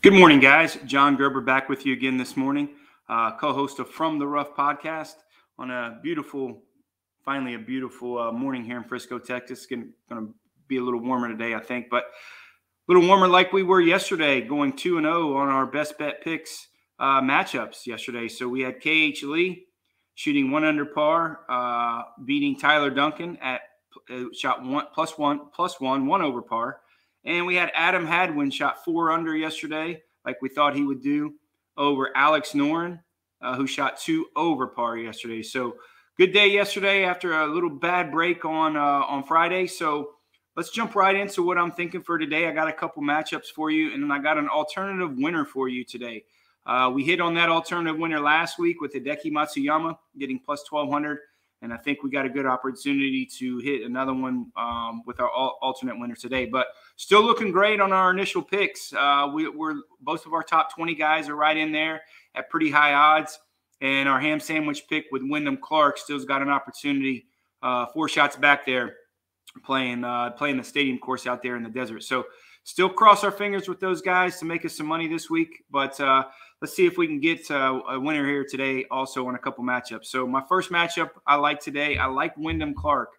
Good morning, guys. John Gerber back with you again this morning, uh, co-host of From the Rough podcast on a beautiful, finally a beautiful uh, morning here in Frisco, Texas. Going to be a little warmer today, I think, but a little warmer like we were yesterday, going two and zero oh on our best bet picks uh, matchups yesterday. So we had KH Lee shooting one under par, uh, beating Tyler Duncan at uh, shot one plus one plus one one over par. And we had Adam Hadwin shot four under yesterday, like we thought he would do, over Alex Noren, uh, who shot two over par yesterday. So good day yesterday after a little bad break on uh, on Friday. So let's jump right into what I'm thinking for today. I got a couple matchups for you, and then I got an alternative winner for you today. Uh, we hit on that alternative winner last week with Hideki Matsuyama getting plus 1200 and I think we got a good opportunity to hit another one um, with our alternate winner today. But still looking great on our initial picks. Uh, we, are both of our top 20 guys are right in there at pretty high odds, and our ham sandwich pick with Wyndham Clark still's got an opportunity. Uh, four shots back there, playing uh, playing the stadium course out there in the desert. So still cross our fingers with those guys to make us some money this week. But uh, let's see if we can get uh, a winner here today also on a couple matchups. So my first matchup I like today, I like Wyndham Clark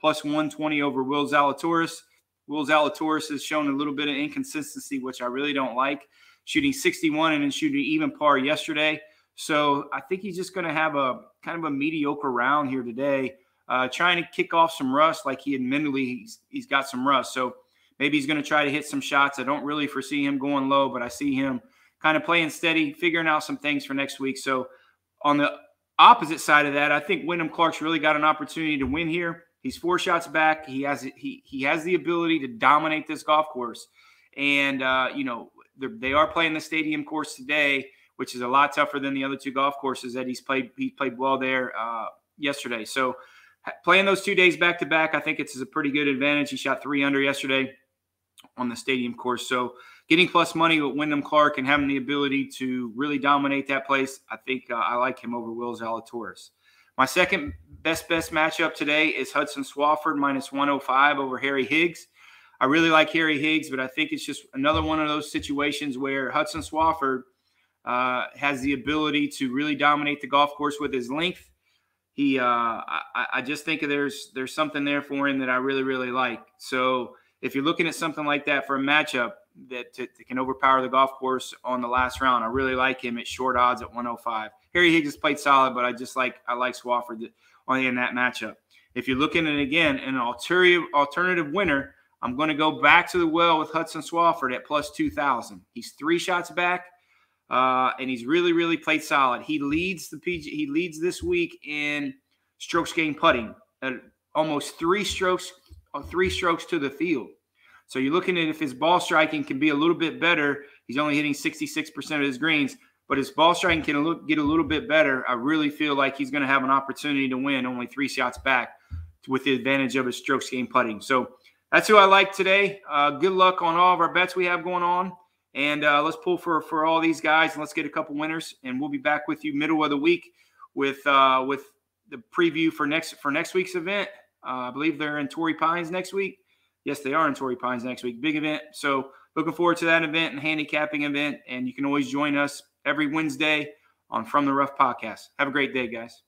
plus 120 over Will Zalatoris. Will Zalatoris has shown a little bit of inconsistency, which I really don't like. Shooting 61 and then shooting even par yesterday. So I think he's just going to have a kind of a mediocre round here today, uh, trying to kick off some rust like he admittedly he's, he's got some rust. So Maybe he's going to try to hit some shots. I don't really foresee him going low, but I see him kind of playing steady, figuring out some things for next week. So on the opposite side of that, I think Wyndham Clark's really got an opportunity to win here. He's four shots back. He has he he has the ability to dominate this golf course, and uh, you know they are playing the stadium course today, which is a lot tougher than the other two golf courses that he's played. He played well there uh, yesterday. So playing those two days back to back, I think it's a pretty good advantage. He shot three under yesterday on the stadium course. So getting plus money with Wyndham Clark and having the ability to really dominate that place, I think uh, I like him over Will Zalatoris. My second best best matchup today is Hudson Swafford minus 105 over Harry Higgs. I really like Harry Higgs, but I think it's just another one of those situations where Hudson Swafford uh, has the ability to really dominate the golf course with his length. He, uh, I, I just think there's there's something there for him that I really really like. So if you're looking at something like that for a matchup that, that can overpower the golf course on the last round, I really like him at short odds at 105. Harry Higgs played solid, but I just like I like Swafford on in that matchup. If you're looking at again an alternative alternative winner, I'm going to go back to the well with Hudson Swafford at plus 2,000. He's three shots back, uh, and he's really really played solid. He leads the PG. He leads this week in strokes gained putting at almost three strokes three strokes to the field. So you're looking at if his ball striking can be a little bit better. He's only hitting 66% of his greens, but his ball striking can get a little bit better. I really feel like he's going to have an opportunity to win only three shots back with the advantage of his strokes gained putting. So that's who I like today. Uh, good luck on all of our bets we have going on. And uh, let's pull for, for all these guys and let's get a couple winners. And we'll be back with you middle of the week with uh, with the preview for next for next week's event. Uh, I believe they're in Torrey Pines next week. Yes, they are in Torrey Pines next week. Big event. So looking forward to that event and handicapping event. And you can always join us every Wednesday on From the Rough podcast. Have a great day, guys.